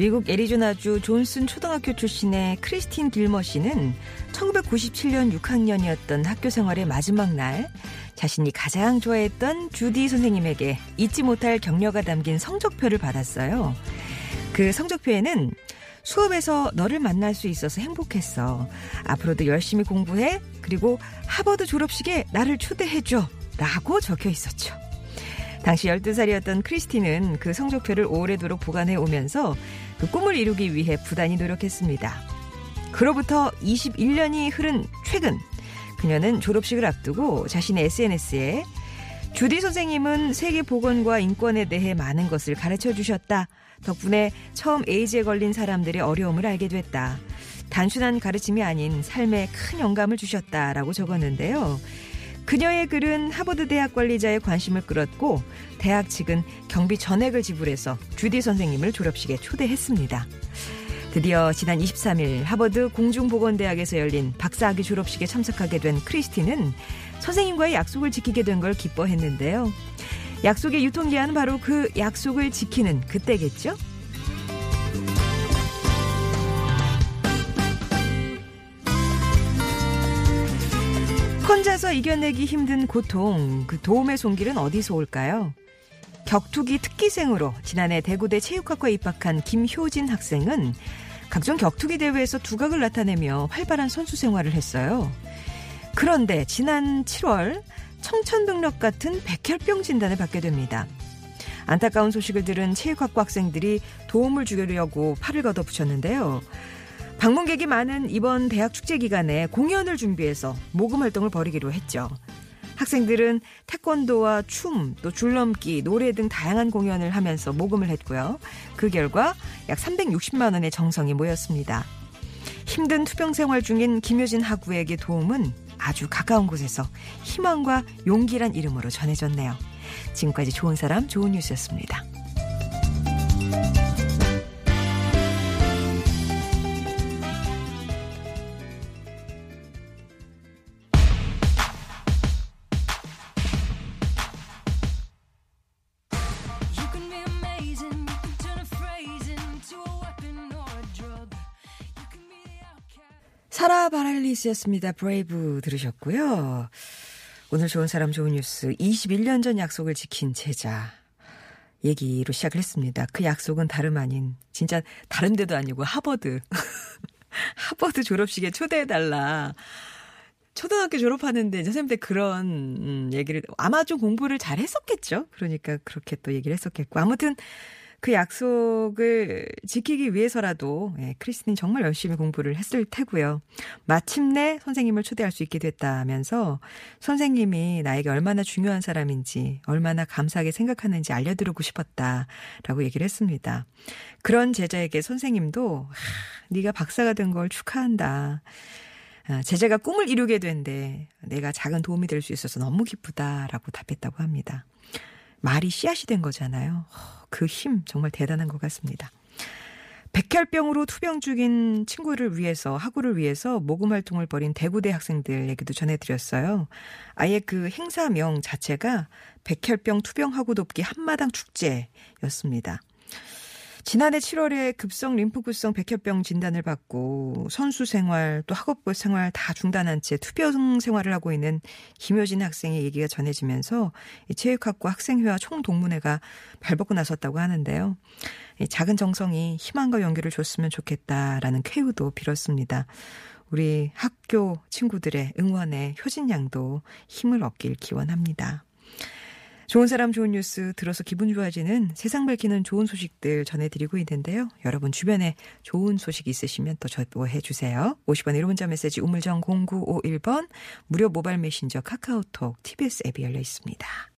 미국 애리조나주 존슨 초등학교 출신의 크리스틴 딜머 씨는 1997년 6학년이었던 학교 생활의 마지막 날 자신이 가장 좋아했던 주디 선생님에게 잊지 못할 격려가 담긴 성적표를 받았어요. 그 성적표에는 수업에서 너를 만날 수 있어서 행복했어. 앞으로도 열심히 공부해. 그리고 하버드 졸업식에 나를 초대해줘. 라고 적혀 있었죠. 당시 12살이었던 크리스티는 그 성적표를 오래도록 보관해 오면서 그 꿈을 이루기 위해 부단히 노력했습니다. 그로부터 21년이 흐른 최근 그녀는 졸업식을 앞두고 자신의 SNS에 주디 선생님은 세계 보건과 인권에 대해 많은 것을 가르쳐 주셨다. 덕분에 처음 에이즈에 걸린 사람들의 어려움을 알게 됐다. 단순한 가르침이 아닌 삶에 큰 영감을 주셨다라고 적었는데요. 그녀의 글은 하버드 대학 관리자의 관심을 끌었고 대학 측은 경비 전액을 지불해서 주디 선생님을 졸업식에 초대했습니다. 드디어 지난 23일 하버드 공중보건대학에서 열린 박사학위 졸업식에 참석하게 된 크리스티는 선생님과의 약속을 지키게 된 걸 기뻐했는데요. 약속의 유통기한은 바로 그 약속을 지키는 그때겠죠? 혼자서 이겨내기 힘든 고통, 그 도움의 손길은 어디서 올까요? 격투기 특기생으로 지난해 대구대 체육학과에 입학한 김효진 학생은 각종 격투기 대회에서 두각을 나타내며 활발한 선수 생활을 했어요. 그런데 지난 7월 청천벽력 같은 백혈병 진단을 받게 됩니다. 안타까운 소식을 들은 체육학과 학생들이 도움을 주려고 팔을 걷어붙였는데요. 방문객이 많은 이번 대학 축제 기간에 공연을 준비해서 모금 활동을 벌이기로 했죠. 학생들은 태권도와 춤, 또 줄넘기, 노래 등 다양한 공연을 하면서 모금을 했고요. 그 결과 약 360만 원의 정성이 모였습니다. 힘든 투병 생활 중인 김효진 학우에게 도움은 아주 가까운 곳에서 희망과 용기란 이름으로 전해졌네요. 지금까지 좋은 사람, 좋은 뉴스였습니다. 사라 바렐리스였습니다. Brave 들으셨고요. 오늘 좋은 사람 좋은 뉴스 21년 전 약속을 지킨 제자 얘기로 시작을 했습니다. 그 약속은 다름 아닌 진짜 다른 데도 아니고 하버드 하버드 졸업식에 초대해 달라. 초등학교 졸업하는데 이제 선생님들 그런 음, 얘기를 아마 좀 공부를 잘 했었겠죠. 그러니까 그렇게 또 얘기를 했었겠고 아무튼 그 약속을 지키기 위해서라도 예, 크리스틴 정말 열심히 공부를 했을 테고요. 마침내 선생님을 초대할 수 있게 됐다면서 선생님이 나에게 얼마나 중요한 사람인지 얼마나 감사하게 생각하는지 알려드리고 싶었다라고 얘기를 했습니다. 그런 제자에게 선생님도 하, 네가 박사가 된 걸 축하한다. 아, 제자가 꿈을 이루게 된데 내가 작은 도움이 될 수 있어서 너무 기쁘다라고 답했다고 합니다. 말이 씨앗이 된 거잖아요. 그 힘 정말 대단한 것 같습니다. 백혈병으로 투병 중인 친구를 위해서 학우를 위해서 모금 활동을 벌인 대구대 학생들 얘기도 전해드렸어요. 아예 그 행사명 자체가 백혈병 투병 학우 돕기 한마당 축제였습니다. 지난해 7월에 급성 림프구성 백혈병 진단을 받고 선수 생활 또 학업부 생활 다 중단한 채 투병 생활을 하고 있는 김효진 학생의 얘기가 전해지면서 이 체육학과 학생회와 총동문회가 발벗고 나섰다고 하는데요. 이 작은 정성이 희망과 연결을 줬으면 좋겠다라는 쾌유도 빌었습니다. 우리 학교 친구들의 응원에 효진 양도 힘을 얻길 기원합니다. 좋은 사람 좋은 뉴스 들어서 기분 좋아지는 세상 밝히는 좋은 소식들 전해드리고 있는데요. 여러분 주변에 좋은 소식 있으시면 또 저보해 주세요. 50원 1호 문자 메시지 우물정 0951번 무료 모바일 메신저 카카오톡 TBS 앱이 열려 있습니다.